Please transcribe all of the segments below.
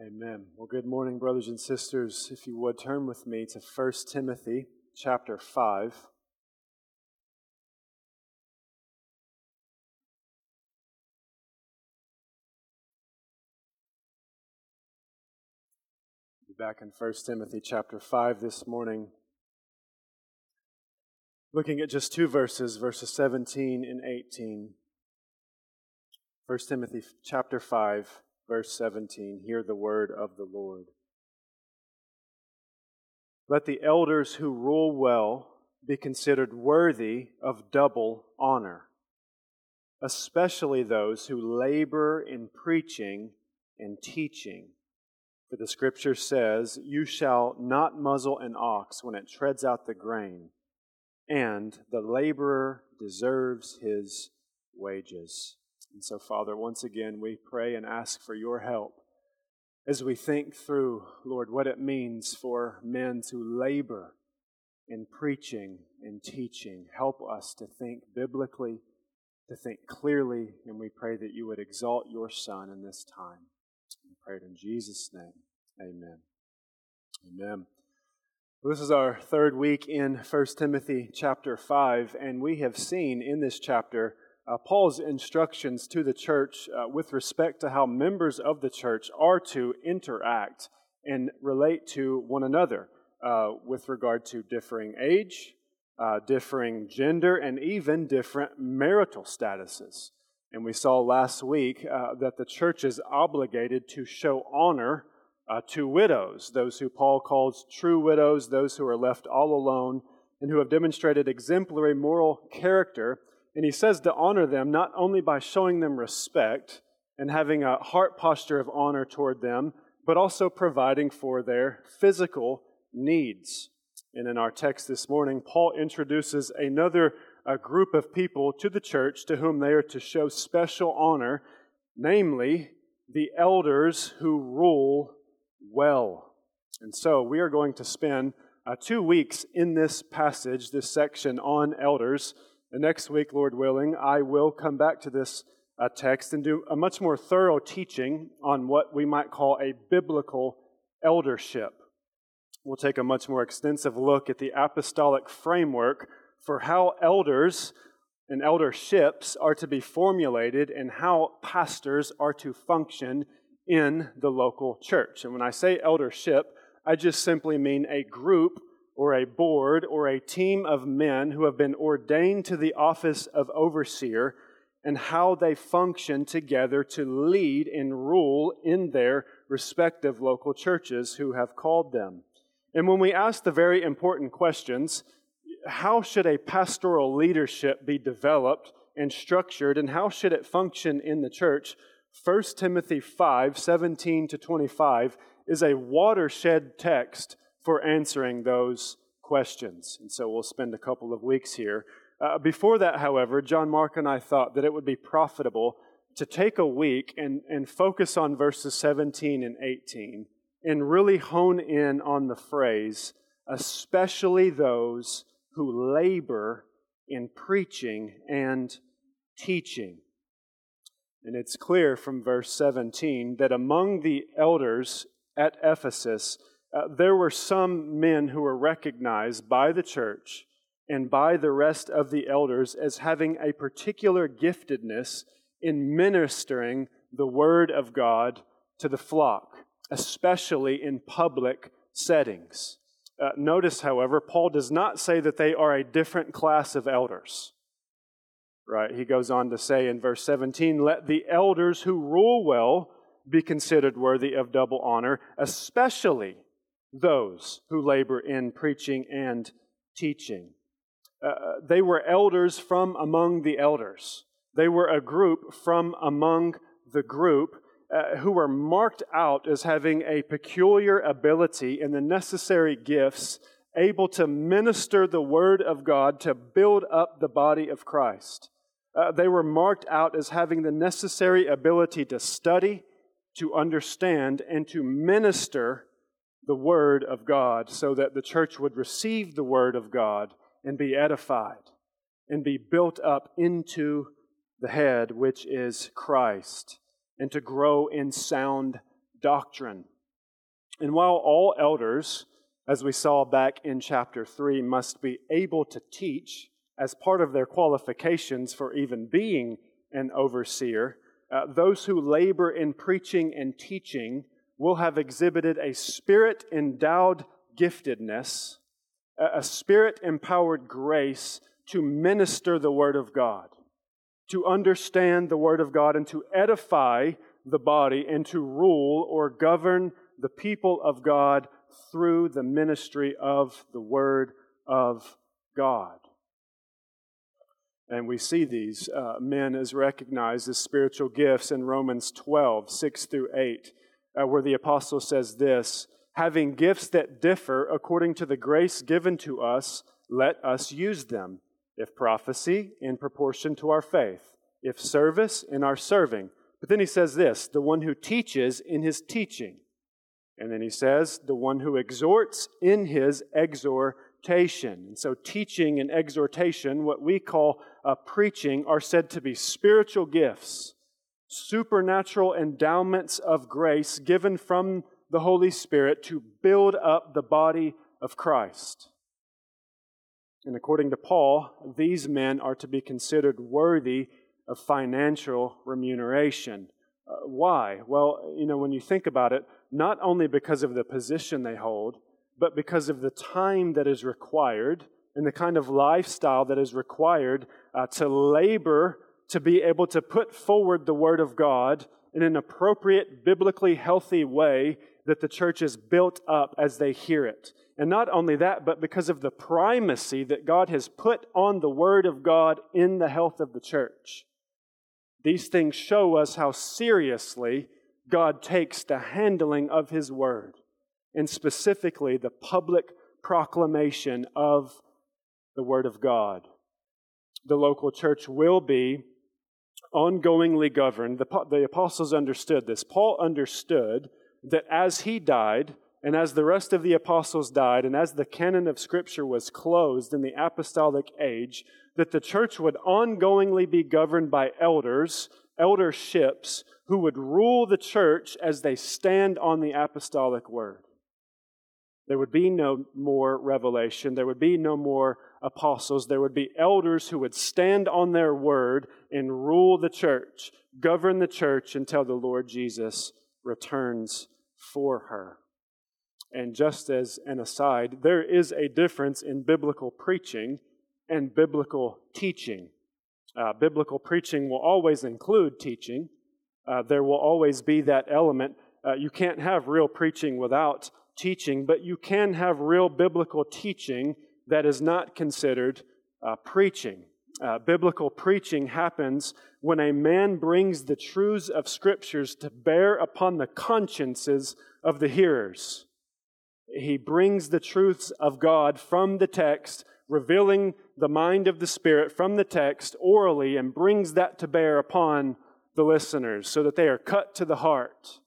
Amen. Well, good morning, brothers and sisters. If you would turn with me to 1 Timothy chapter 5. Be back in 1 Timothy chapter 5 this morning. Looking at just two verses, verses 17 and 18. 1 Timothy chapter 5 verse 17, hear the word of the Lord. Let the elders who rule well be considered worthy of double honor, especially those who labor in preaching and teaching. For the scripture says, You shall not muzzle an ox when it treads out the grain, and the laborer deserves his wages. And so, Father, once again, we pray and ask for your help as we think through, Lord, what it means for men to labor in preaching and teaching. Help us to think biblically, to think clearly, and we pray that you would exalt your Son in this time. We pray it in Jesus' name. Amen. Amen. This is our third week in 1 Timothy chapter 5, and we have seen in this chapter uh, Paul's instructions to the church uh, with respect to how members of the church are to interact and relate to one another uh, with regard to differing age, uh, differing gender, and even different marital statuses. And we saw last week uh, that the church is obligated to show honor uh, to widows, those who Paul calls true widows, those who are left all alone, and who have demonstrated exemplary moral character and he says to honor them not only by showing them respect and having a heart posture of honor toward them, but also providing for their physical needs. And in our text this morning, Paul introduces another a group of people to the church to whom they are to show special honor, namely the elders who rule well. And so we are going to spend uh, two weeks in this passage, this section on elders. And next week, Lord willing, I will come back to this uh, text and do a much more thorough teaching on what we might call a biblical eldership. We'll take a much more extensive look at the apostolic framework for how elders and elderships are to be formulated and how pastors are to function in the local church. And when I say eldership, I just simply mean a group or a board or a team of men who have been ordained to the office of overseer and how they function together to lead and rule in their respective local churches who have called them. And when we ask the very important questions, how should a pastoral leadership be developed and structured, and how should it function in the church? 1 Timothy 5 17 to 25 is a watershed text for answering those questions. And so we'll spend a couple of weeks here. Uh, before that, however, John Mark and I thought that it would be profitable to take a week and, and focus on verses 17 and 18 and really hone in on the phrase, especially those who labor in preaching and teaching. And it's clear from verse 17 that among the elders at Ephesus, uh, there were some men who were recognized by the church and by the rest of the elders as having a particular giftedness in ministering the word of God to the flock, especially in public settings. Uh, notice, however, Paul does not say that they are a different class of elders. Right? He goes on to say in verse 17, let the elders who rule well be considered worthy of double honor, especially those who labor in preaching and teaching. Uh, they were elders from among the elders. They were a group from among the group uh, who were marked out as having a peculiar ability and the necessary gifts able to minister the word of God to build up the body of Christ. Uh, they were marked out as having the necessary ability to study, to understand, and to minister the Word of God so that the church would receive the Word of God and be edified and be built up into the head, which is Christ, and to grow in sound doctrine. And while all elders, as we saw back in chapter 3, must be able to teach as part of their qualifications for even being an overseer, uh, those who labor in preaching and teaching will have exhibited a spirit endowed giftedness, a spirit empowered grace to minister the Word of God, to understand the Word of God, and to edify the body, and to rule or govern the people of God through the ministry of the Word of God. And we see these uh, men as recognized as spiritual gifts in Romans 12, 6 through 8, uh, where the apostle says this Having gifts that differ according to the grace given to us, let us use them. If prophecy, in proportion to our faith. If service, in our serving. But then he says this the one who teaches in his teaching. And then he says, the one who exhorts in his exhortation. And so, teaching and exhortation, what we call uh, preaching, are said to be spiritual gifts, supernatural endowments of grace given from the Holy Spirit to build up the body of Christ. And according to Paul, these men are to be considered worthy of financial remuneration. Uh, why? Well, you know, when you think about it, not only because of the position they hold, but because of the time that is required and the kind of lifestyle that is required uh, to labor to be able to put forward the Word of God in an appropriate, biblically healthy way that the church is built up as they hear it. And not only that, but because of the primacy that God has put on the Word of God in the health of the church. These things show us how seriously God takes the handling of His Word, and specifically the public proclamation of the Word of God. The local church will be ongoingly governed. The, the apostles understood this. Paul understood that as he died, and as the rest of the apostles died, and as the canon of Scripture was closed in the apostolic age, that the church would ongoingly be governed by elders, elderships, who would rule the church as they stand on the apostolic word. There would be no more revelation. There would be no more apostles. There would be elders who would stand on their word and rule the church, govern the church until the Lord Jesus returns for her. And just as an aside, there is a difference in biblical preaching and biblical teaching. Uh, biblical preaching will always include teaching. Uh, there will always be that element. Uh, you can't have real preaching without teaching, but you can have real biblical teaching that is not considered uh, preaching. Uh, biblical preaching happens when a man brings the truths of scriptures to bear upon the consciences of the hearers. He brings the truths of God from the text, revealing the mind of the Spirit from the text orally, and brings that to bear upon the listeners so that they are cut to the heart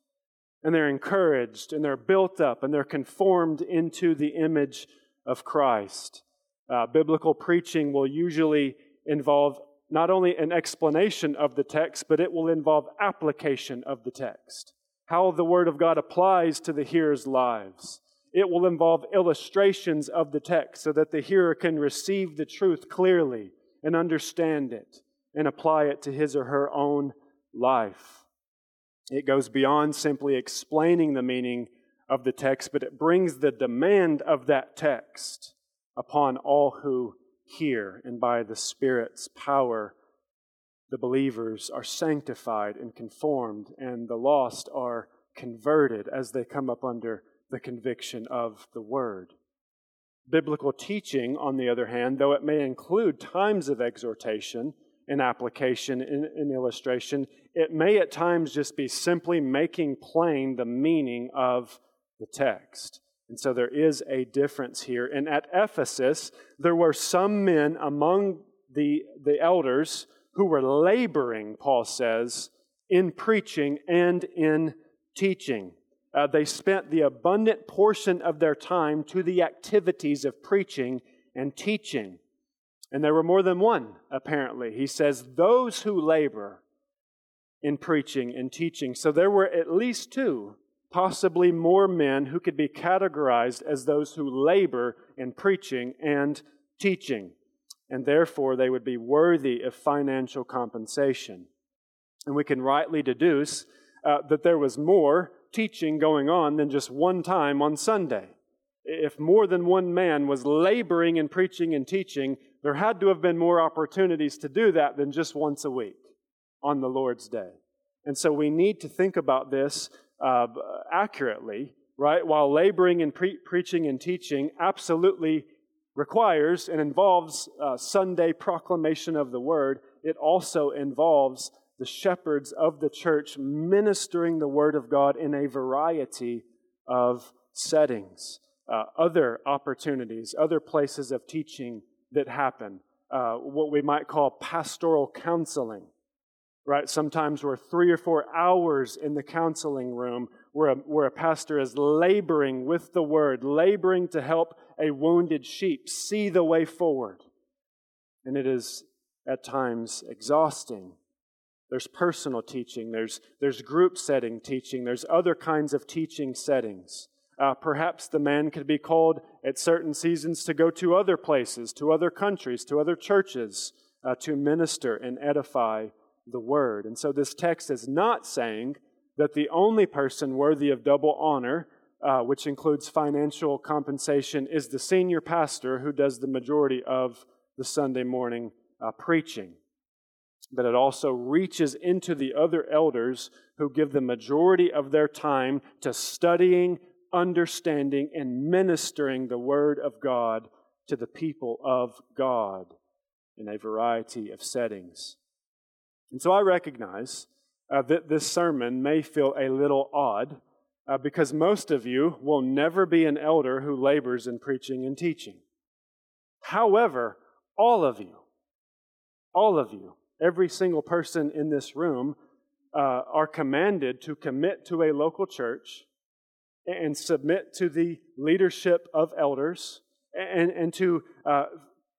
and they're encouraged and they're built up and they're conformed into the image of Christ. Uh, biblical preaching will usually involve not only an explanation of the text, but it will involve application of the text. How the Word of God applies to the hearers' lives. It will involve illustrations of the text so that the hearer can receive the truth clearly and understand it and apply it to his or her own life. It goes beyond simply explaining the meaning of the text, but it brings the demand of that text upon all who hear, and by the Spirit's power, the believers are sanctified and conformed, and the lost are converted as they come up under the conviction of the Word. Biblical teaching, on the other hand, though it may include times of exhortation and application and illustration, it may at times just be simply making plain the meaning of the text. And so there is a difference here. And at Ephesus, there were some men among the, the elders who were laboring, Paul says, in preaching and in teaching. Uh, they spent the abundant portion of their time to the activities of preaching and teaching. And there were more than one, apparently. He says, those who labor in preaching and teaching. So there were at least two possibly more men who could be categorized as those who labor in preaching and teaching, and therefore they would be worthy of financial compensation. And we can rightly deduce uh, that there was more teaching going on than just one time on Sunday. If more than one man was laboring in preaching and teaching, there had to have been more opportunities to do that than just once a week on the Lord's day. And so we need to think about this uh, accurately, right? While laboring and pre- preaching and teaching absolutely requires and involves uh, Sunday proclamation of the word, it also involves the shepherds of the church ministering the word of God in a variety of settings, uh, other opportunities, other places of teaching that happen, uh, what we might call pastoral counseling right? Sometimes we're three or four hours in the counseling room where a, where a pastor is laboring with the word, laboring to help a wounded sheep see the way forward. And it is at times exhausting. There's personal teaching, there's, there's group setting teaching, there's other kinds of teaching settings. Uh, perhaps the man could be called at certain seasons to go to other places, to other countries, to other churches, uh, to minister and edify the word. And so this text is not saying that the only person worthy of double honor, uh, which includes financial compensation, is the senior pastor who does the majority of the Sunday morning uh, preaching. But it also reaches into the other elders who give the majority of their time to studying, understanding, and ministering the Word of God to the people of God in a variety of settings. And so I recognize uh, that this sermon may feel a little odd uh, because most of you will never be an elder who labors in preaching and teaching. However, all of you, all of you, every single person in this room, uh, are commanded to commit to a local church and submit to the leadership of elders and, and to uh,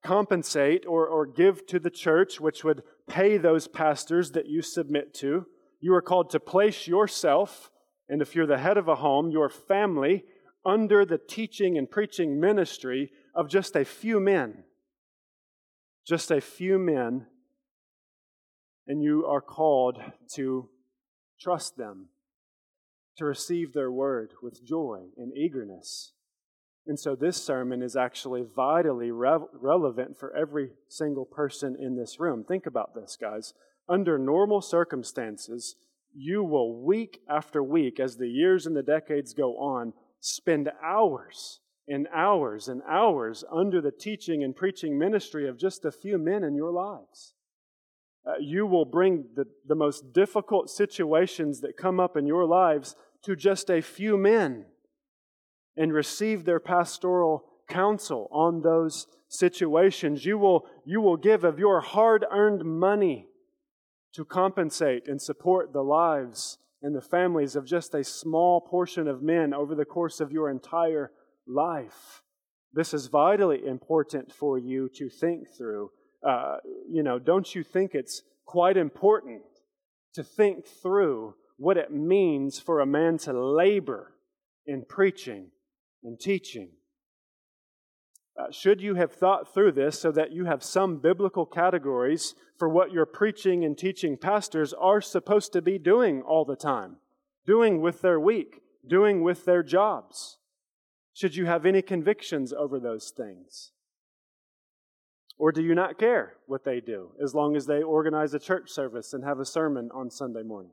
compensate or, or give to the church, which would pay those pastors that you submit to. You are called to place yourself, and if you're the head of a home, your family, under the teaching and preaching ministry of just a few men. Just a few men, and you are called to trust them, to receive their word with joy and eagerness. And so this sermon is actually vitally re- relevant for every single person in this room. Think about this, guys. Under normal circumstances, you will week after week, as the years and the decades go on, spend hours and hours and hours under the teaching and preaching ministry of just a few men in your lives. Uh, you will bring the, the most difficult situations that come up in your lives to just a few men and receive their pastoral counsel on those situations. You will, you will give of your hard earned money to compensate and support the lives and the families of just a small portion of men over the course of your entire life. This is vitally important for you to think through. Uh, you know, don't you think it's quite important to think through what it means for a man to labor in preaching and teaching. Uh, should you have thought through this so that you have some biblical categories for what your preaching and teaching pastors are supposed to be doing all the time, doing with their week, doing with their jobs? Should you have any convictions over those things? Or do you not care what they do as long as they organize a church service and have a sermon on Sunday morning?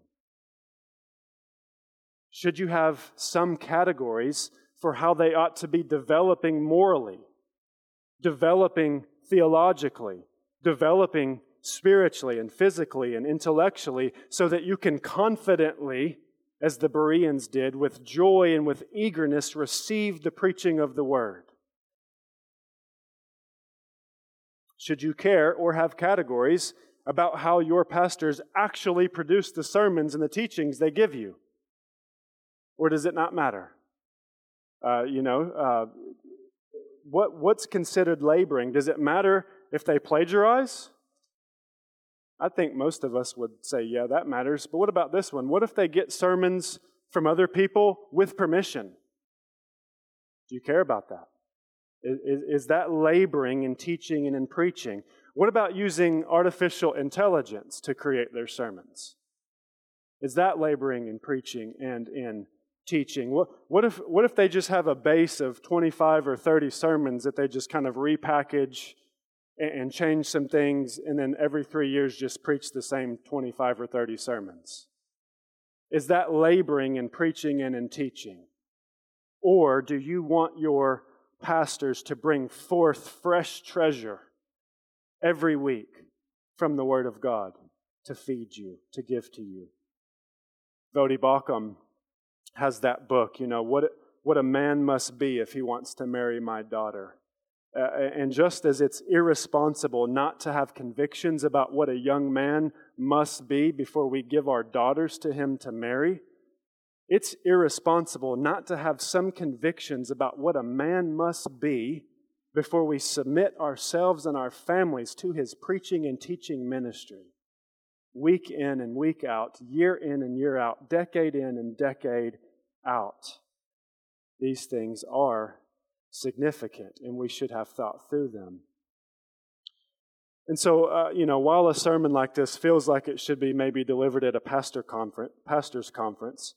Should you have some categories for how they ought to be developing morally, developing theologically, developing spiritually and physically and intellectually, so that you can confidently, as the Bereans did, with joy and with eagerness, receive the preaching of the word. Should you care or have categories about how your pastors actually produce the sermons and the teachings they give you? Or does it not matter? Uh, you know, uh, what, what's considered laboring? Does it matter if they plagiarize? I think most of us would say, yeah, that matters. But what about this one? What if they get sermons from other people with permission. Do you care about that? Is, is, that laboring in teaching and in preaching? What about using artificial intelligence to create their sermons? Is that laboring in preaching and in teaching? What, what, if, what if they just have a base of 25 or 30 sermons that they just kind of repackage and, and change some things, and then every three years just preach the same 25 or 30 sermons? Is that laboring in preaching and in teaching? Or do you want your pastors to bring forth fresh treasure every week from the Word of God to feed you, to give to you? Voddie Baucham has that book, you know, what, what a man must be if he wants to marry my daughter. Uh, and just as it's irresponsible not to have convictions about what a young man must be before we give our daughters to him to marry, it's irresponsible not to have some convictions about what a man must be before we submit ourselves and our families to his preaching and teaching ministry. Week in and week out, year in and year out, decade in and decade out. These things are significant, and we should have thought through them. And so, uh, you know, while a sermon like this feels like it should be maybe delivered at a pastor conference, pastor's conference,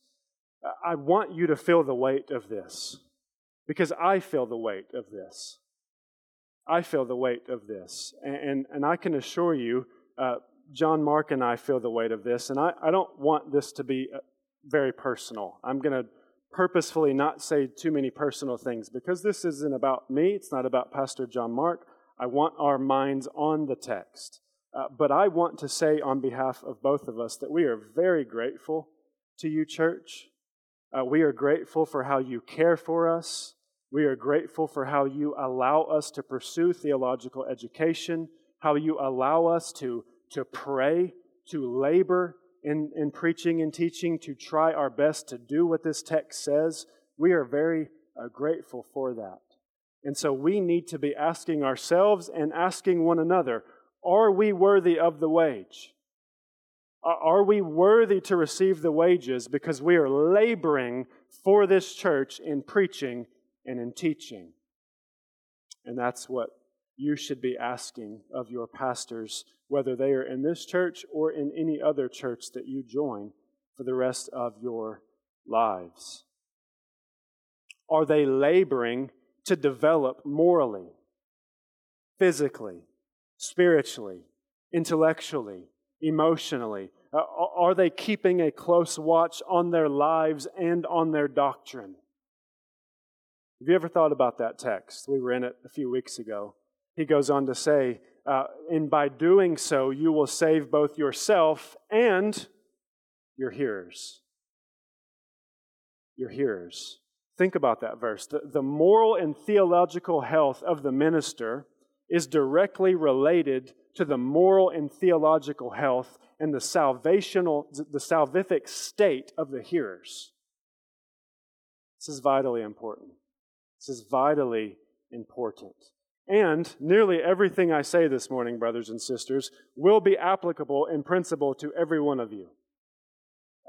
I want you to feel the weight of this because I feel the weight of this. I feel the weight of this. And, and, and I can assure you, uh, John Mark and I feel the weight of this. And I, I don't want this to be uh, very personal. I'm going to purposefully not say too many personal things because this isn't about me. It's not about Pastor John Mark. I want our minds on the text. Uh, but I want to say on behalf of both of us that we are very grateful to you, church. Uh, we are grateful for how you care for us. We are grateful for how you allow us to pursue theological education, how you allow us to, to pray, to labor, in, in preaching and teaching to try our best to do what this text says. We are very uh, grateful for that. And so we need to be asking ourselves and asking one another are we worthy of the wage? Are we worthy to receive the wages because we are laboring for this church in preaching and in teaching? And that's what you should be asking of your pastors, whether they are in this church or in any other church that you join for the rest of your lives. Are they laboring to develop morally, physically, spiritually, intellectually, emotionally? Uh, are they keeping a close watch on their lives and on their doctrine? Have you ever thought about that text? We were in it a few weeks ago he goes on to say, uh, and by doing so, you will save both yourself and your hearers. Your hearers. Think about that verse. The, the moral and theological health of the minister is directly related to the moral and theological health and the salvational, the salvific state of the hearers. This is vitally important. This is vitally important. And nearly everything I say this morning, brothers and sisters, will be applicable in principle to every one of you.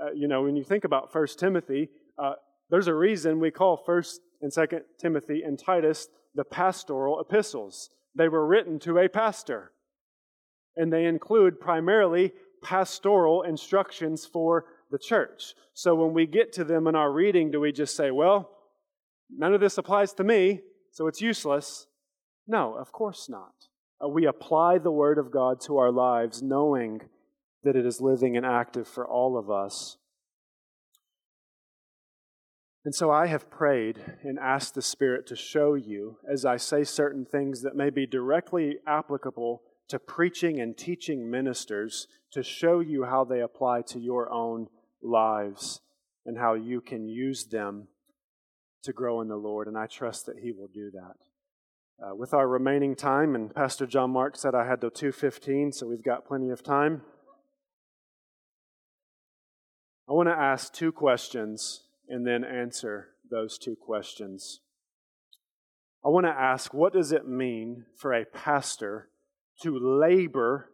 Uh, you know, when you think about First Timothy, uh, there's a reason we call First and Second Timothy and Titus the pastoral epistles. They were written to a pastor, and they include primarily pastoral instructions for the church. So when we get to them in our reading, do we just say, well, none of this applies to me, so it's useless? No, of course not. Uh, we apply the Word of God to our lives knowing that it is living and active for all of us. And so I have prayed and asked the Spirit to show you, as I say certain things that may be directly applicable to preaching and teaching ministers, to show you how they apply to your own lives and how you can use them to grow in the Lord. And I trust that He will do that. Uh, with our remaining time, and Pastor John Mark said I had to 2:15, so we've got plenty of time. I want to ask two questions and then answer those two questions. I want to ask what does it mean for a pastor to labor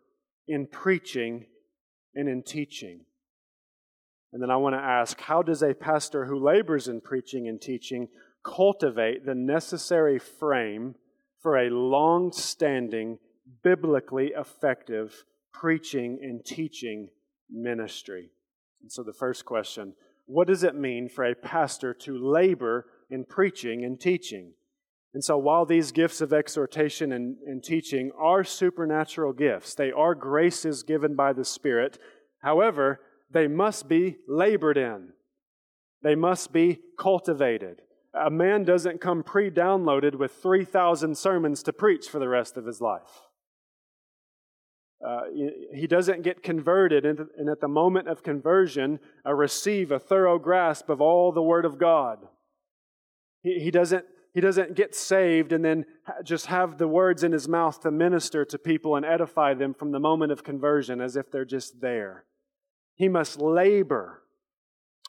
in preaching and in teaching? And then I want to ask how does a pastor who labors in preaching and teaching cultivate the necessary frame for a long standing, biblically effective preaching and teaching ministry? And so the first question what does it mean for a pastor to labor in preaching and teaching? And so, while these gifts of exhortation and, and, teaching are supernatural gifts, they are graces given by the Spirit, however, they must be labored in. They must be cultivated. A man doesn't come pre downloaded with 3,000 sermons to preach for the rest of his life. Uh, he doesn't get converted, and at the moment of conversion, uh, receive a thorough grasp of all the Word of God. He, he, doesn't, he doesn't get saved and then just have the words in his mouth to minister to people and edify them from the moment of conversion as if they're just there. He must labor.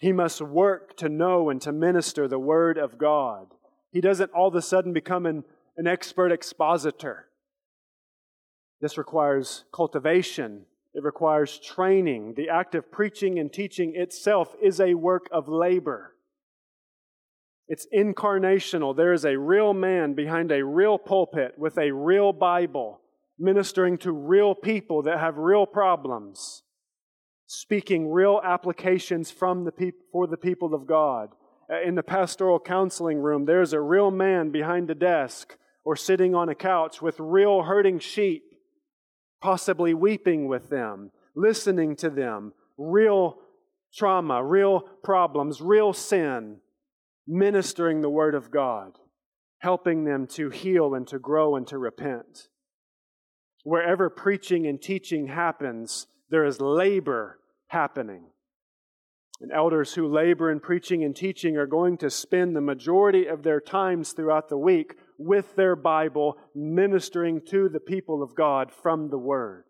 He must work to know and to minister the Word of God. He doesn't all of a sudden become an, an expert expositor. This requires cultivation. It requires training. The act of preaching and teaching itself is a work of labor. It's incarnational. There is a real man behind a real pulpit with a real Bible, ministering to real people that have real problems, speaking real applications from the peop- for the people of God. Uh, in the pastoral counseling room, there's a real man behind the desk or sitting on a couch with real hurting sheep possibly weeping with them, listening to them, real trauma, real problems, real sin, ministering the Word of God, helping them to heal and to grow and to repent. Wherever preaching and teaching happens, there is labor happening. And elders who labor in preaching and teaching are going to spend the majority of their times throughout the week with their Bible, ministering to the people of God from the Word.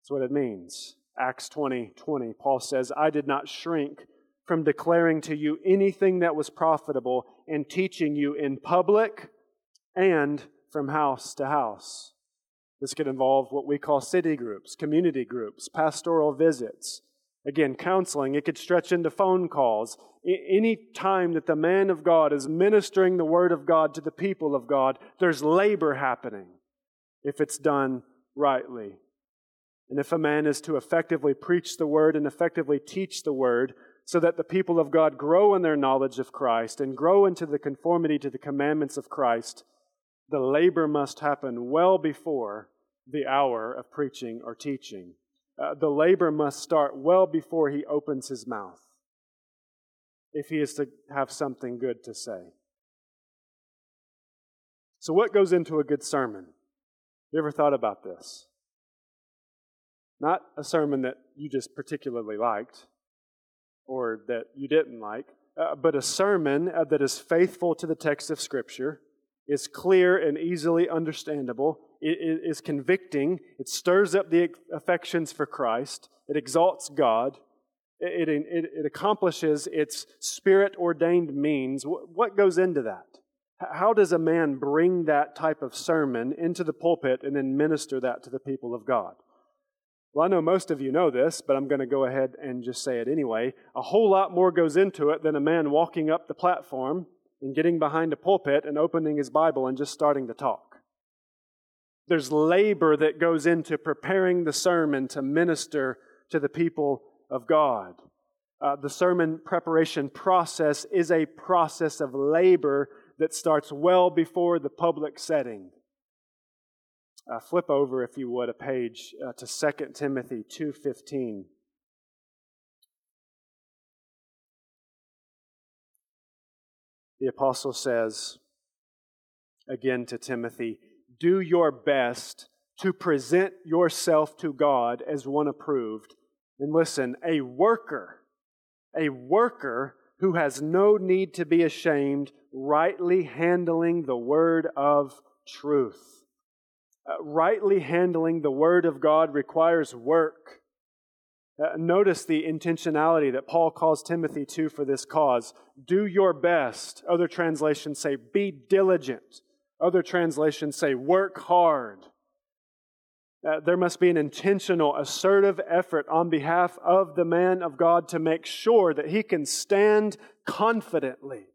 That's what it means. Acts 20 20, Paul says, I did not shrink from declaring to you anything that was profitable and teaching you in public and from house to house. This could involve what we call city groups, community groups, pastoral visits Again, counseling, it could stretch into phone calls. Any time that the man of God is ministering the word of God to the people of God, there's labor happening if it's done rightly. And if a man is to effectively preach the word and effectively teach the word, so that the people of God grow in their knowledge of Christ and grow into the conformity to the commandments of Christ, the labor must happen well before the hour of preaching or teaching uh, the labor must start well before he opens his mouth if he is to have something good to say. So, what goes into a good sermon? You ever thought about this? Not a sermon that you just particularly liked or that you didn't like, uh, but a sermon uh, that is faithful to the text of Scripture, is clear and easily understandable, it is convicting, it stirs up the affections for Christ, it exalts God, it, it, it accomplishes its spirit ordained means. What goes into that? How does a man bring that type of sermon into the pulpit and then minister that to the people of God? Well, I know most of you know this, but I'm going to go ahead and just say it anyway. A whole lot more goes into it than a man walking up the platform and getting behind a pulpit and opening his Bible and just starting to talk. There's labor that goes into preparing the sermon to minister to the people of God. Uh, the sermon preparation process is a process of labor that starts well before the public setting. Uh, flip over, if you would, a page uh, to 2 Timothy 2.15. The apostle says again to Timothy, do your best to present yourself to God as one approved. And listen, a worker, a worker who has no need to be ashamed, rightly handling the word of truth. Uh, rightly handling the word of God requires work. Uh, notice the intentionality that Paul calls Timothy to for this cause. Do your best. Other translations say, be diligent. Other translations say, work hard. Uh, there must be an intentional, assertive effort on behalf of the man of God to make sure that he can stand confidently.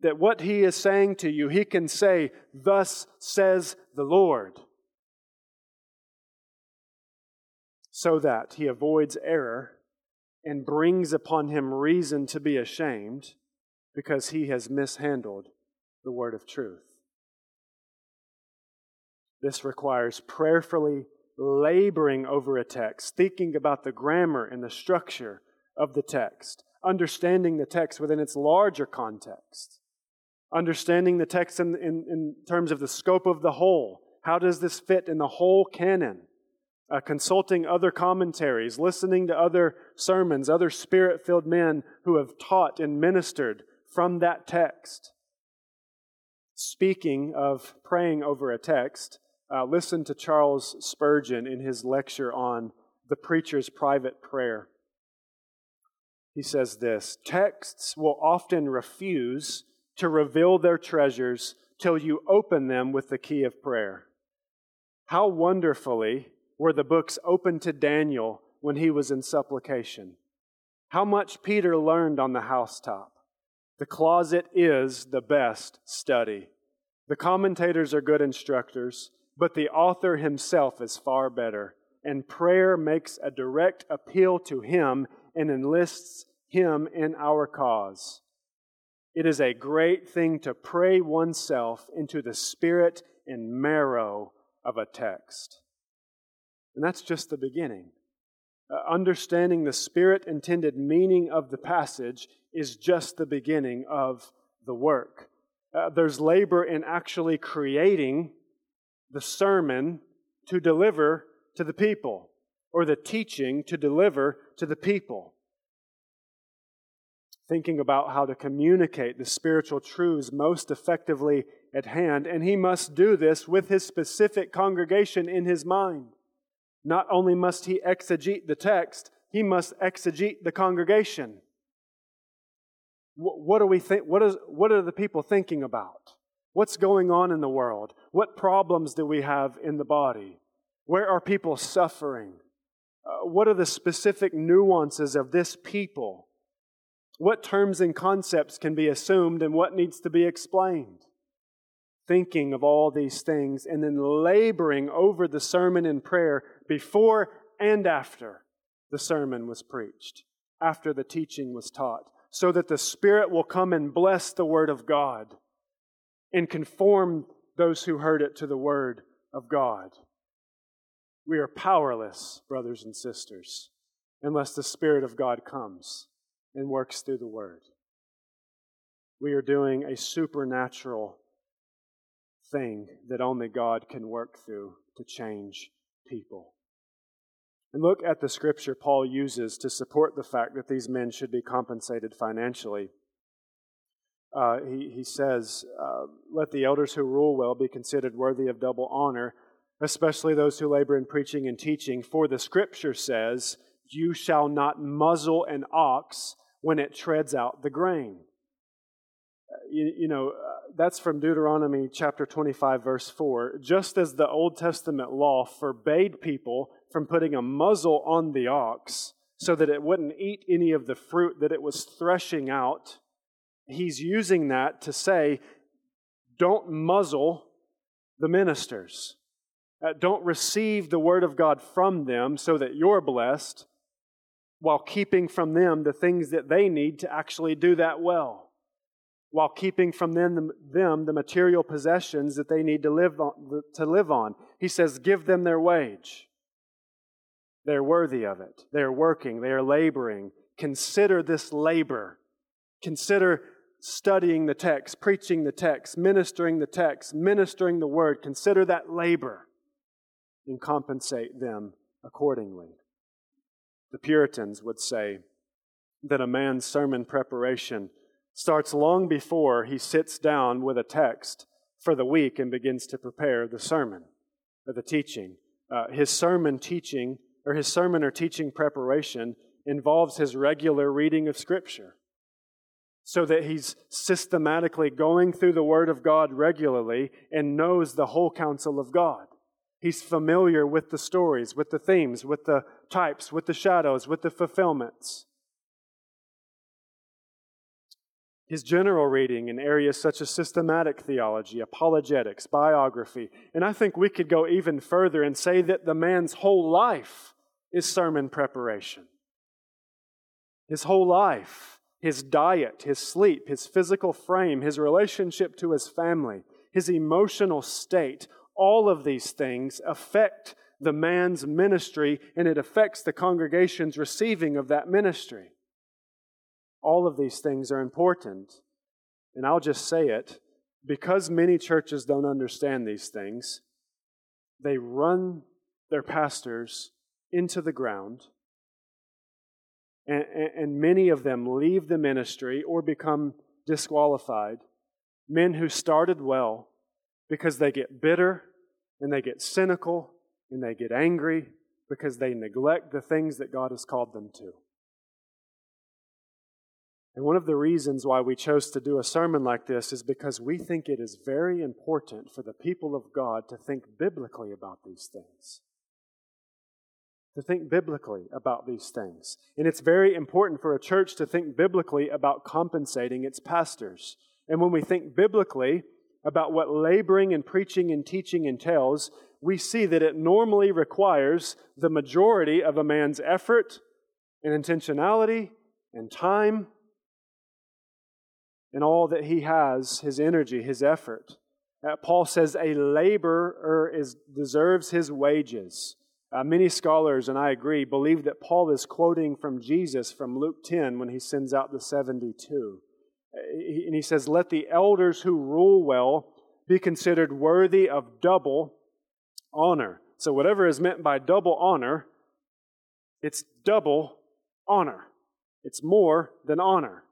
That what he is saying to you, he can say, Thus says the Lord. So that he avoids error and brings upon him reason to be ashamed because he has mishandled the word of truth. This requires prayerfully laboring over a text, thinking about the grammar and the structure of the text, understanding the text within its larger context, understanding the text in, in, in terms of the scope of the whole. How does this fit in the whole canon? Uh, consulting other commentaries, listening to other sermons, other spirit filled men who have taught and ministered from that text. Speaking of praying over a text, uh, listen to Charles Spurgeon in his lecture on the preacher's private prayer. He says this Texts will often refuse to reveal their treasures till you open them with the key of prayer. How wonderfully were the books open to Daniel when he was in supplication. How much Peter learned on the housetop. The closet is the best study. The commentators are good instructors. But the author himself is far better, and prayer makes a direct appeal to him and enlists him in our cause. It is a great thing to pray oneself into the spirit and marrow of a text. And that's just the beginning. Uh, understanding the spirit intended meaning of the passage is just the beginning of the work. Uh, there's labor in actually creating the sermon to deliver to the people, or the teaching to deliver to the people. Thinking about how to communicate the spiritual truths most effectively at hand, and he must do this with his specific congregation in his mind. Not only must he exegete the text, he must exegete the congregation. What, do we think? What, is, what are the people thinking about? What's going on in the world? What problems do we have in the body? Where are people suffering? Uh, what are the specific nuances of this people? What terms and concepts can be assumed and what needs to be explained? Thinking of all these things and then laboring over the sermon in prayer before and after the sermon was preached, after the teaching was taught, so that the Spirit will come and bless the Word of God and conform those who heard it to the Word of God. We are powerless, brothers and sisters, unless the Spirit of God comes and works through the Word. We are doing a supernatural thing that only God can work through to change people. And look at the scripture Paul uses to support the fact that these men should be compensated financially uh, he, he says, uh, Let the elders who rule well be considered worthy of double honor, especially those who labor in preaching and teaching. For the scripture says, You shall not muzzle an ox when it treads out the grain. You, you know, uh, that's from Deuteronomy chapter 25, verse 4. Just as the Old Testament law forbade people from putting a muzzle on the ox so that it wouldn't eat any of the fruit that it was threshing out he's using that to say, don't muzzle the ministers. Uh, don't receive the word of God from them so that you're blessed while keeping from them the things that they need to actually do that well, while keeping from them, them the material possessions that they need to live, on, to live on. He says, give them their wage. They're worthy of it. They're working. They are laboring. Consider this labor. Consider studying the text, preaching the text, ministering the text, ministering the word. Consider that labor and compensate them accordingly. The Puritans would say that a man's sermon preparation starts long before he sits down with a text for the week and begins to prepare the sermon or the teaching. Uh, his sermon teaching or his sermon or teaching preparation involves his regular reading of Scripture so that he's systematically going through the Word of God regularly and knows the whole counsel of God. He's familiar with the stories, with the themes, with the types, with the shadows, with the fulfillments. His general reading in areas such as systematic theology, apologetics, biography, and I think we could go even further and say that the man's whole life is sermon preparation. His whole life, his diet, his sleep, his physical frame, his relationship to his family, his emotional state, all of these things affect the man's ministry and it affects the congregation's receiving of that ministry. All of these things are important. And I'll just say it because many churches don't understand these things, they run their pastors into the ground. And, and, many of them leave the ministry or become disqualified. Men who started well because they get bitter and they get cynical and they get angry because they neglect the things that God has called them to. And one of the reasons why we chose to do a sermon like this is because we think it is very important for the people of God to think biblically about these things. To think biblically about these things. And it's very important for a church to think biblically about compensating its pastors. And when we think biblically about what laboring and preaching and teaching entails, we see that it normally requires the majority of a man's effort and intentionality and time and all that he has, his energy, his effort. Uh, Paul says a laborer is, deserves his wages. Uh, many scholars, and I agree, believe that Paul is quoting from Jesus from Luke 10 when he sends out the 72. Uh, and he says, Let the elders who rule well be considered worthy of double honor. So, whatever is meant by double honor, it's double honor. It's more than honor.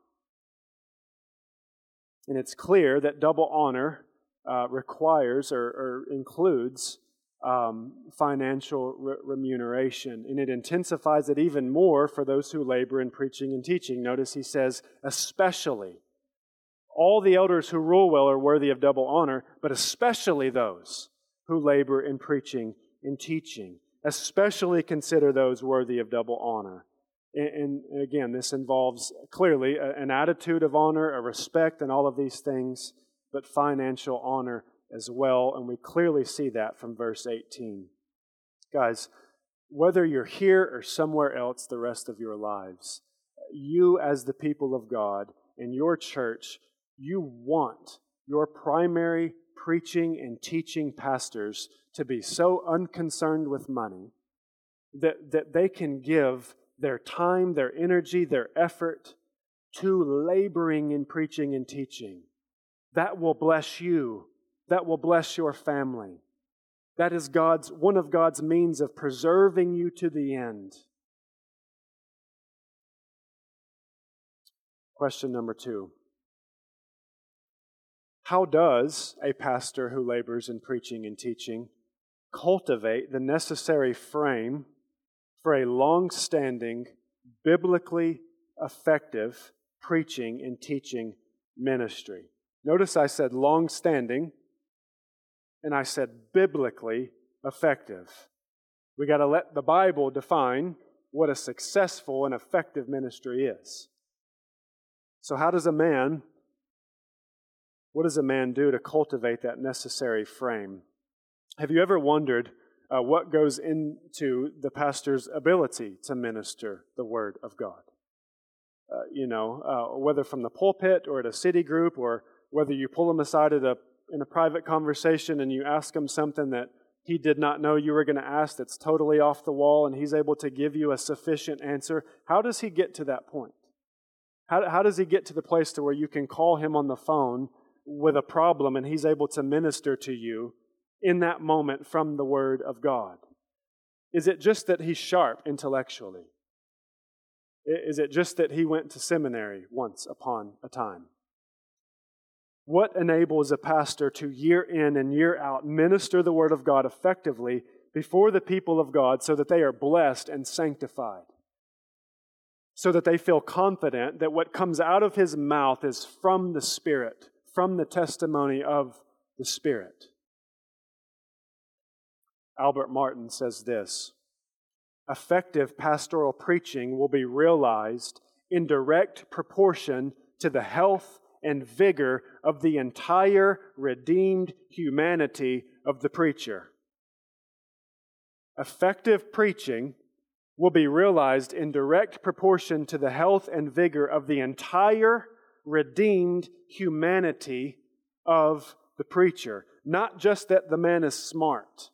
And it's clear that double honor uh, requires or, or includes um, financial re- remuneration. And it intensifies it even more for those who labor in preaching and teaching. Notice he says, especially. All the elders who rule well are worthy of double honor, but especially those who labor in preaching and teaching. Especially consider those worthy of double honor. And, again, this involves clearly an attitude of honor, a respect, and all of these things, but financial honor as well. And we clearly see that from verse 18. Guys, whether you're here or somewhere else the rest of your lives, you, as the people of God, in your church, you want your primary preaching and teaching pastors to be so unconcerned with money that, that they can give their time, their energy, their effort to laboring in preaching and teaching. That will bless you. That will bless your family. That is God's one of God's means of preserving you to the end. Question number 2. How does a pastor who labors in preaching and teaching cultivate the necessary frame for a long standing, biblically effective preaching and teaching ministry. Notice I said long standing, and I said biblically effective. We got to let the Bible define what a successful and effective ministry is. So, how does a man, what does a man do to cultivate that necessary frame? Have you ever wondered uh, what goes into the pastor's ability to minister the Word of God. Uh, you know, uh, whether from the pulpit or at a city group, or whether you pull him aside at a, in a private conversation and you ask him something that he did not know you were going to ask that's totally off the wall and he's able to give you a sufficient answer. How does he get to that point? How, how does he get to the place to where you can call him on the phone with a problem and he's able to minister to you in that moment from the Word of God? Is it just that he's sharp intellectually? Is it just that he went to seminary once upon a time? What enables a pastor to year in and year out minister the Word of God effectively before the people of God so that they are blessed and sanctified? So that they feel confident that what comes out of his mouth is from the Spirit, from the testimony of the Spirit. Albert Martin says this Effective pastoral preaching will be realized in direct proportion to the health and vigor of the entire redeemed humanity of the preacher. Effective preaching will be realized in direct proportion to the health and vigor of the entire redeemed humanity of the preacher. Not just that the man is smart,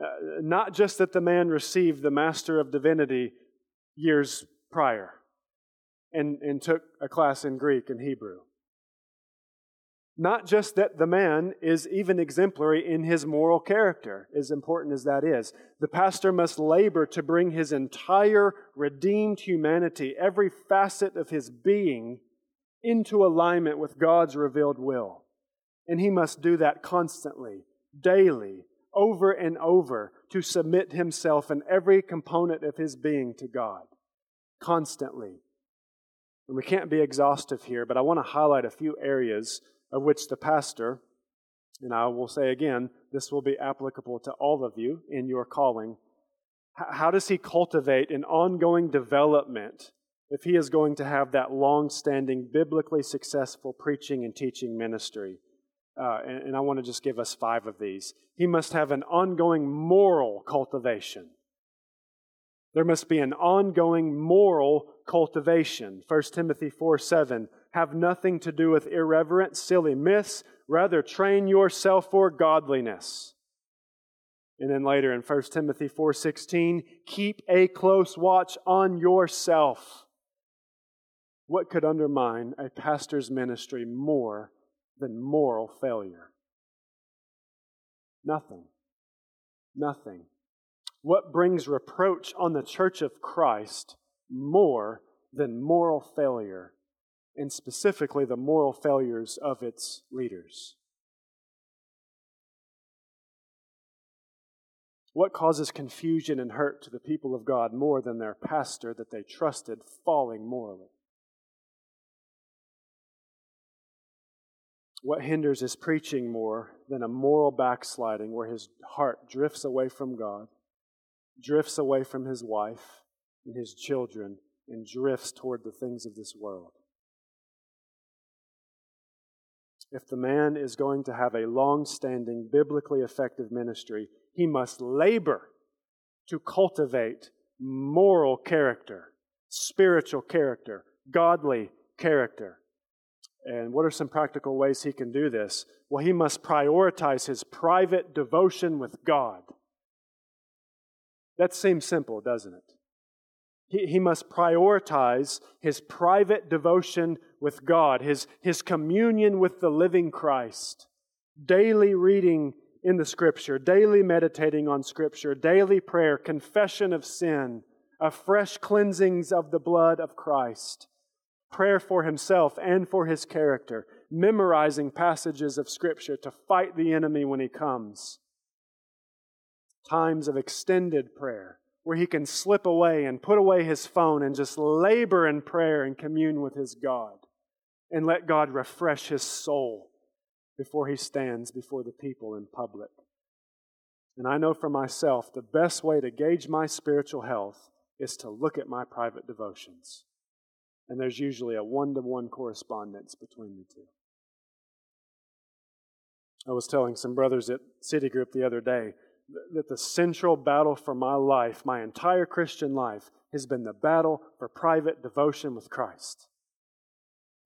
Uh, not just that the man received the Master of Divinity years prior and, and took a class in Greek and Hebrew. Not just that the man is even exemplary in his moral character, as important as that is. The pastor must labor to bring his entire redeemed humanity, every facet of his being, into alignment with God's revealed will. And he must do that constantly, daily, over and over, to submit himself and every component of his being to God. Constantly. And we can't be exhaustive here, but I want to highlight a few areas of which the pastor, and I will say again, this will be applicable to all of you in your calling. How does he cultivate an ongoing development if he is going to have that long standing, biblically successful preaching and teaching ministry? Uh, and, and I want to just give us five of these. He must have an ongoing moral cultivation. There must be an ongoing moral cultivation. 1 Timothy 4 7 have nothing to do with irreverent, silly myths. Rather, train yourself for godliness. And then later in 1 Timothy 4:16, keep a close watch on yourself. What could undermine a pastor's ministry more than moral failure? Nothing. Nothing. What brings reproach on the church of Christ more than moral failure and specifically the moral failures of its leaders. What causes confusion and hurt to the people of God more than their pastor that they trusted falling morally? What hinders his preaching more than a moral backsliding where his heart drifts away from God, drifts away from his wife and his children, and drifts toward the things of this world? if the man is going to have a long standing, biblically effective ministry, he must labor to cultivate moral character, spiritual character, godly character. And what are some practical ways he can do this? Well, he must prioritize his private devotion with God. That seems simple, doesn't it? He, he must prioritize his private devotion with God, his, his communion with the living Christ, daily reading in the Scripture, daily meditating on Scripture, daily prayer, confession of sin, a fresh cleansings of the blood of Christ, prayer for himself and for his character, memorizing passages of Scripture to fight the enemy when he comes, times of extended prayer where he can slip away and put away his phone and just labor in prayer and commune with his God and let God refresh his soul before he stands before the people in public. And I know for myself the best way to gauge my spiritual health is to look at my private devotions. And there's usually a one to one correspondence between the two. I was telling some brothers at city group the other day that the central battle for my life, my entire Christian life, has been the battle for private devotion with Christ.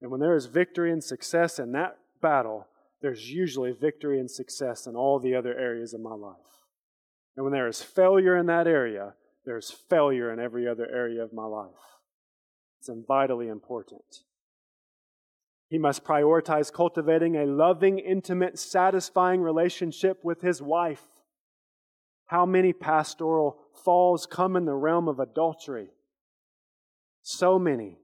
And when there is victory and success in that battle, there's usually victory and success in all the other areas of my life. And when there is failure in that area, there's failure in every other area of my life. It's vitally important. He must prioritize cultivating a loving, intimate, satisfying relationship with his wife. How many pastoral falls come in the realm of adultery? So many.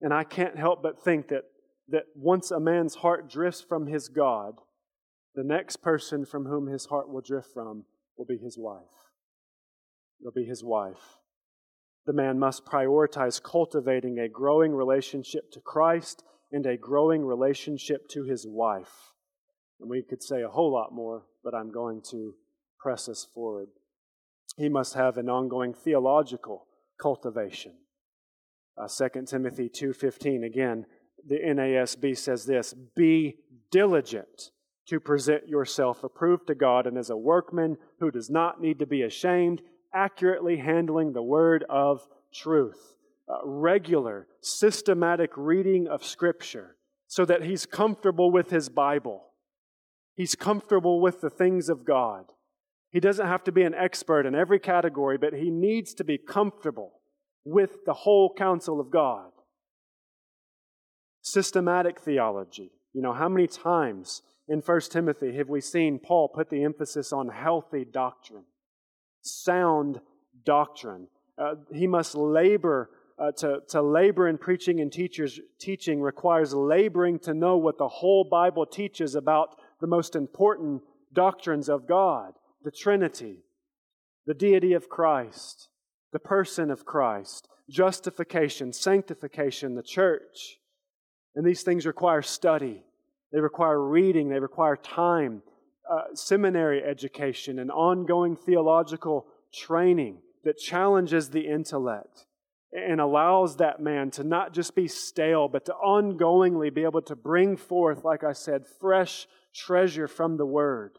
And I can't help but think that, that once a man's heart drifts from his God, the next person from whom his heart will drift from will be his wife. It'll be his wife. The man must prioritize cultivating a growing relationship to Christ and a growing relationship to his wife. And we could say a whole lot more, but I'm going to press us forward. He must have an ongoing theological cultivation. Uh, 2 Timothy 2:15 again, the NASB says this, "Be diligent to present yourself approved to God and as a workman who does not need to be ashamed, accurately handling the word of truth." Regular, systematic reading of Scripture so that he's comfortable with his Bible. He's comfortable with the things of God. He doesn't have to be an expert in every category, but he needs to be comfortable with the whole counsel of God. Systematic theology. You know, how many times in 1 Timothy have we seen Paul put the emphasis on healthy doctrine, sound doctrine? Uh, he must labor uh, to, to labor in preaching and teachers, teaching requires laboring to know what the whole Bible teaches about the most important doctrines of God the Trinity, the deity of Christ, the person of Christ, justification, sanctification, the church. And these things require study, they require reading, they require time, uh, seminary education, and ongoing theological training that challenges the intellect and allows that man to not just be stale, but to ongoingly be able to bring forth, like I said, fresh treasure from the Word,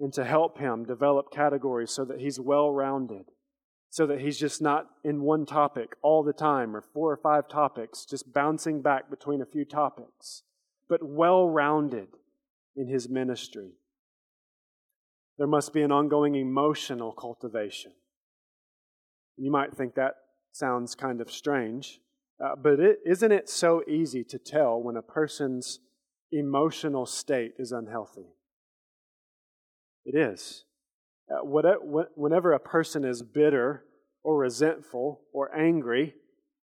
and to help him develop categories so that he's well rounded, so that he's just not in one topic all the time or four or five topics, just bouncing back between a few topics, but well rounded in his ministry. There must be an ongoing emotional cultivation you might think that sounds kind of strange, uh, but isn't it so easy to tell when a person's emotional state is unhealthy? It is. Uh, whenever a person is bitter or resentful or angry,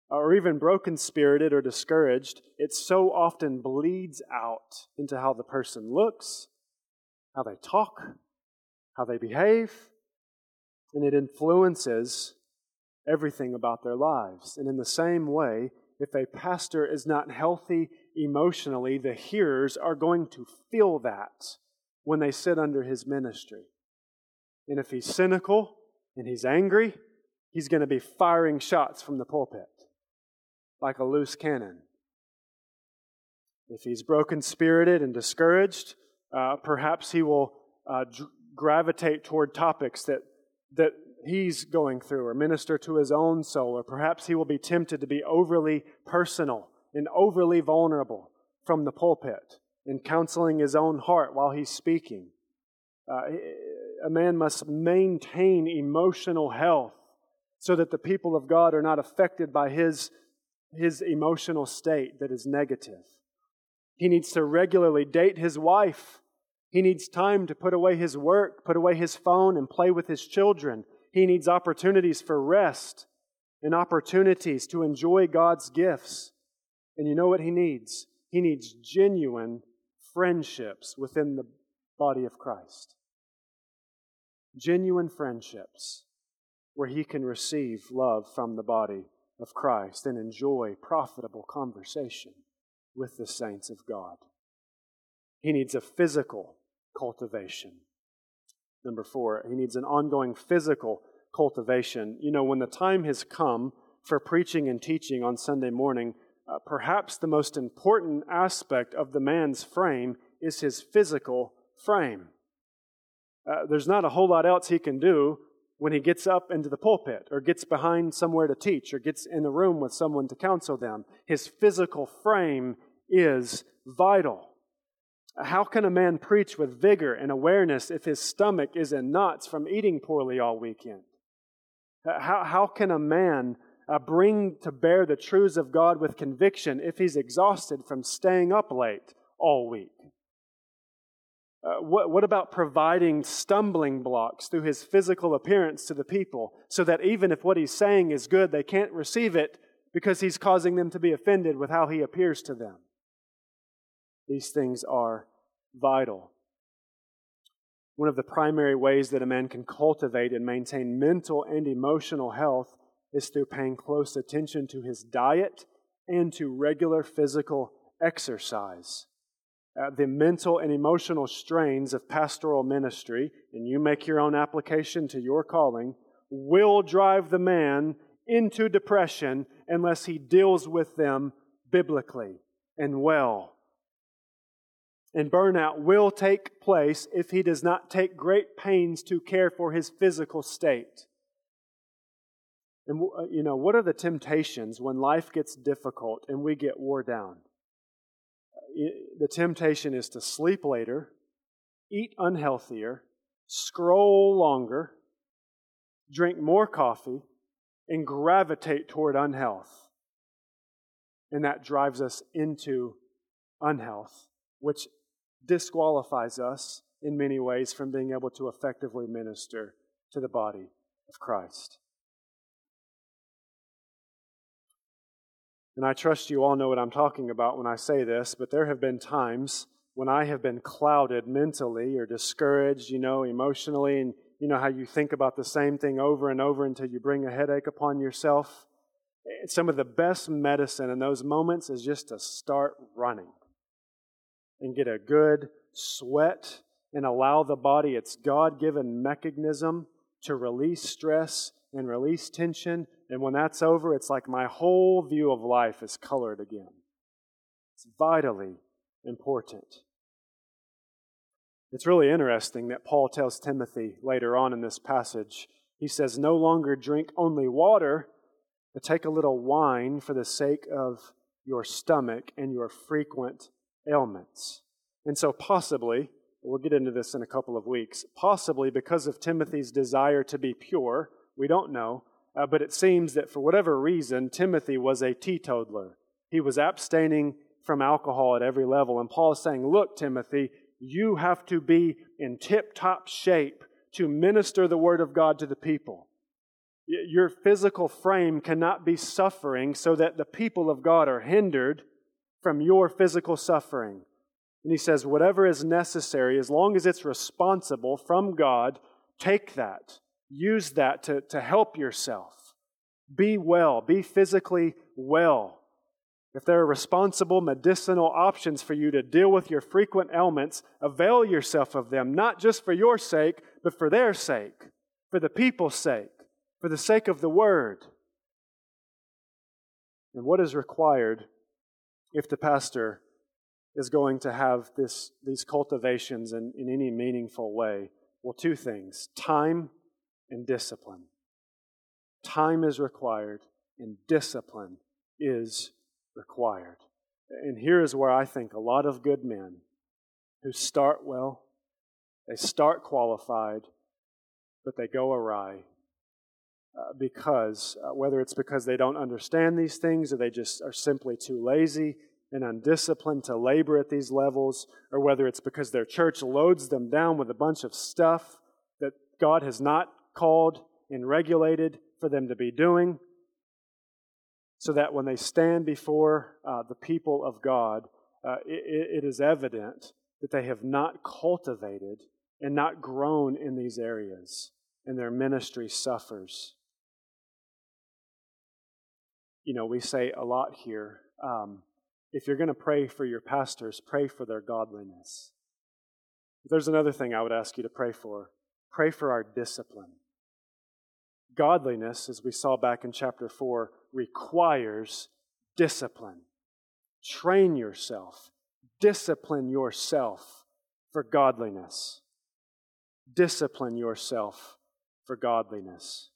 or even broken spirited or discouraged, it so often bleeds out into how the person looks, how they talk, how they behave, and it influences everything about their lives. And in the same way, if a pastor is not healthy emotionally, the hearers are going to feel that when they sit under his ministry. And if he's cynical and he's angry, he's going to be firing shots from the pulpit like a loose cannon. If he's broken spirited and discouraged, uh, perhaps he will uh, gravitate toward topics that, that he's going through or minister to his own soul, or perhaps he will be tempted to be overly personal and overly vulnerable from the pulpit in counseling his own heart while he's speaking. Uh, a man must maintain emotional health so that the people of God are not affected by his, his emotional state that is negative. He needs to regularly date his wife. He needs time to put away his work, put away his phone, and play with his children. He needs opportunities for rest and opportunities to enjoy God's gifts. And you know what he needs? He needs genuine friendships within the body of Christ. Genuine friendships where he can receive love from the body of Christ and enjoy profitable conversation with the saints of God. He needs a physical cultivation Number four, he needs an ongoing physical cultivation. You know, when the time has come for preaching and teaching on Sunday morning, uh, perhaps the most important aspect of the man's frame is his physical frame. Uh, there's not a whole lot else he can do when he gets up into the pulpit or gets behind somewhere to teach or gets in a room with someone to counsel them. His physical frame is vital. How can a man preach with vigor and awareness if his stomach is in knots from eating poorly all weekend? How, how can a man uh, bring to bear the truths of God with conviction if he's exhausted from staying up late all week? Uh, what, what about providing stumbling blocks through his physical appearance to the people so that even if what he's saying is good, they can't receive it because he's causing them to be offended with how he appears to them? These things are vital. One of the primary ways that a man can cultivate and maintain mental and emotional health is through paying close attention to his diet and to regular physical exercise. Uh, the mental and emotional strains of pastoral ministry, and you make your own application to your calling, will drive the man into depression unless he deals with them biblically and well. And burnout will take place if he does not take great pains to care for his physical state. And, uh, you know, what are the temptations when life gets difficult and we get wore down? The temptation is to sleep later, eat unhealthier, scroll longer, drink more coffee, and gravitate toward unhealth. And that drives us into unhealth, which disqualifies us in many ways from being able to effectively minister to the body of Christ. And I trust you all know what I'm talking about when I say this, but there have been times when I have been clouded mentally or discouraged, you know, emotionally, and you know how you think about the same thing over and over until you bring a headache upon yourself. Some of the best medicine in those moments is just to start running and get a good sweat and allow the body its God given mechanism to release stress and release tension. And when that's over, it's like my whole view of life is colored again. It's vitally important. It's really interesting that Paul tells Timothy later on in this passage, he says, No longer drink only water, but take a little wine for the sake of your stomach and your frequent ailments. And so, possibly, we'll get into this in a couple of weeks, possibly because of Timothy's desire to be pure, we don't know, uh, but it seems that for whatever reason, Timothy was a teetotaler. He was abstaining from alcohol at every level. And Paul is saying, Look, Timothy, you have to be in tip top shape to minister the word of God to the people. Your physical frame cannot be suffering so that the people of God are hindered from your physical suffering. And he says, whatever is necessary, as long as it's responsible from God, take that. Use that to, to help yourself. Be well. Be physically well. If there are responsible medicinal options for you to deal with your frequent ailments, avail yourself of them, not just for your sake, but for their sake, for the people's sake, for the sake of the Word. And what is required if the pastor is going to have this, these cultivations in, in any meaningful way? Well, two things time and discipline. Time is required, and discipline is required. And here is where I think a lot of good men who start well, they start qualified, but they go awry. Uh, because, uh, whether it's because they don't understand these things or they just are simply too lazy and undisciplined to labor at these levels, or whether it's because their church loads them down with a bunch of stuff that God has not called and regulated for them to be doing, so that when they stand before uh, the people of God, uh, it, it is evident that they have not cultivated and not grown in these areas, and their ministry suffers. You know, we say a lot here um, if you're going to pray for your pastors, pray for their godliness. There's another thing I would ask you to pray for pray for our discipline. Godliness, as we saw back in chapter 4, requires discipline. Train yourself, discipline yourself for godliness. Discipline yourself for godliness.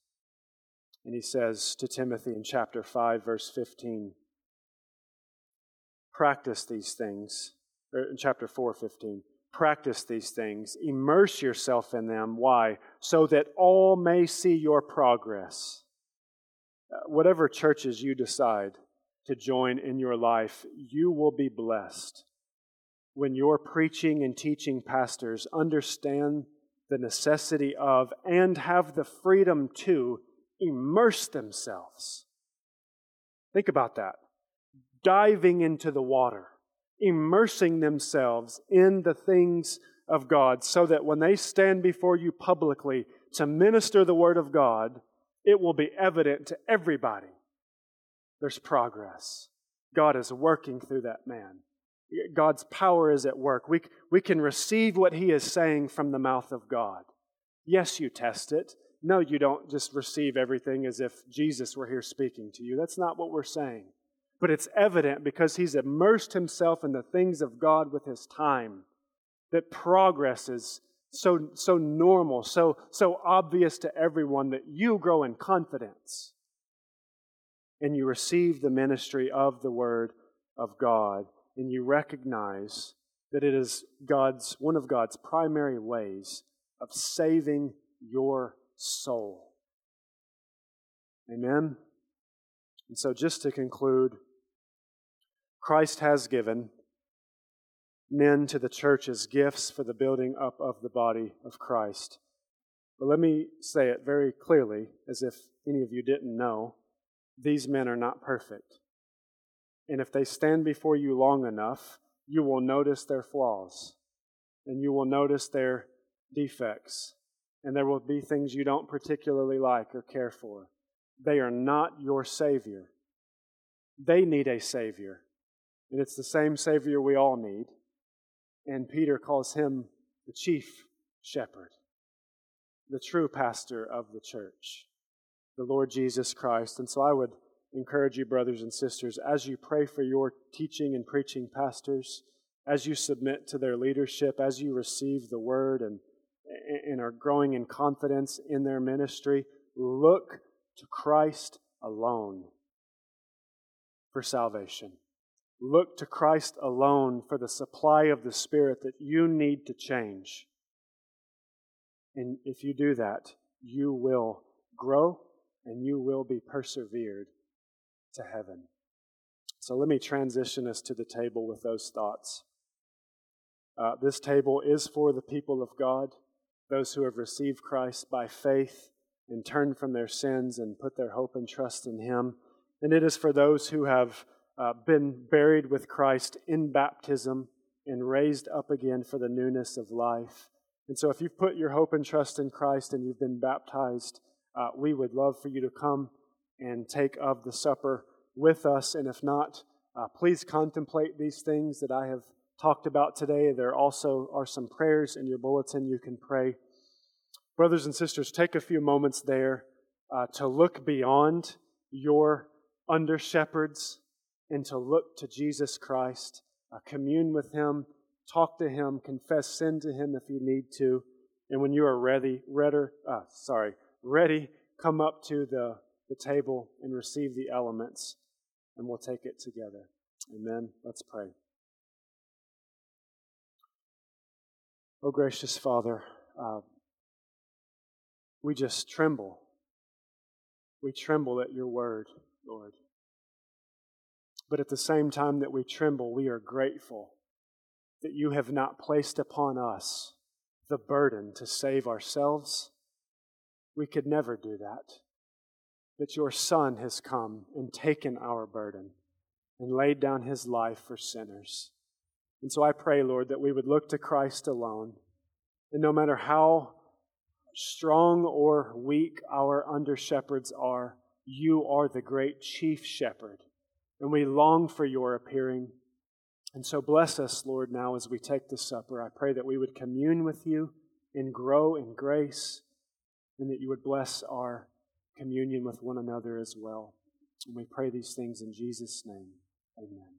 And he says to Timothy in chapter 5, verse 15, practice these things. In chapter 4, 15, practice these things, immerse yourself in them. Why? So that all may see your progress. Uh, whatever churches you decide to join in your life, you will be blessed when your preaching and teaching pastors understand the necessity of and have the freedom to immerse themselves. Think about that. Diving into the water immersing themselves in the things of God so that when they stand before you publicly to minister the Word of God, it will be evident to everybody there's progress. God is working through that man. God's power is at work. We, we can receive what He is saying from the mouth of God. Yes, you test it. No, you don't just receive everything as if Jesus were here speaking to you. That's not what we're saying. But it's evident because He's immersed Himself in the things of God with His time that progress is so, so normal, so, so obvious to everyone that you grow in confidence and you receive the ministry of the Word of God and you recognize that it is God's one of God's primary ways of saving your soul. Amen. And so just to conclude, Christ has given men to the church as gifts for the building up of the body of Christ. But let me say it very clearly, as if any of you didn't know these men are not perfect. And if they stand before you long enough, you will notice their flaws and you will notice their defects. And there will be things you don't particularly like or care for. They are not your Savior. They need a Savior. And it's the same Savior we all need. And Peter calls him the chief shepherd, the true pastor of the church, the Lord Jesus Christ. And so I would encourage you, brothers and sisters, as you pray for your teaching and preaching pastors, as you submit to their leadership, as you receive the word and, and are growing in confidence in their ministry, look to Christ alone for salvation. Look to Christ alone for the supply of the Spirit that you need to change. And if you do that, you will grow and you will be persevered to heaven. So let me transition us to the table with those thoughts. Uh, this table is for the people of God, those who have received Christ by faith and turned from their sins and put their hope and trust in Him. And it is for those who have uh, been buried with Christ in baptism and raised up again for the newness of life. And so, if you've put your hope and trust in Christ and you've been baptized, uh, we would love for you to come and take of the supper with us. And if not, uh, please contemplate these things that I have talked about today. There also are some prayers in your bulletin you can pray. Brothers and sisters, take a few moments there uh, to look beyond your under shepherds and to look to Jesus Christ, uh, commune with Him, talk to Him, confess sin to Him if you need to. And when you are ready, redder, uh, sorry, ready, come up to the, the table and receive the elements, and we'll take it together. Amen. Let's pray. Oh, gracious Father, uh, we just tremble. We tremble at your word, Lord. But at the same time that we tremble, we are grateful that you have not placed upon us the burden to save ourselves. We could never do that. That your Son has come and taken our burden and laid down his life for sinners. And so I pray, Lord, that we would look to Christ alone. And no matter how strong or weak our under shepherds are, you are the great chief shepherd and we long for your appearing. And so bless us, Lord, now as we take this supper. I pray that we would commune with you and grow in grace, and that you would bless our communion with one another as well. And we pray these things in Jesus' name. Amen.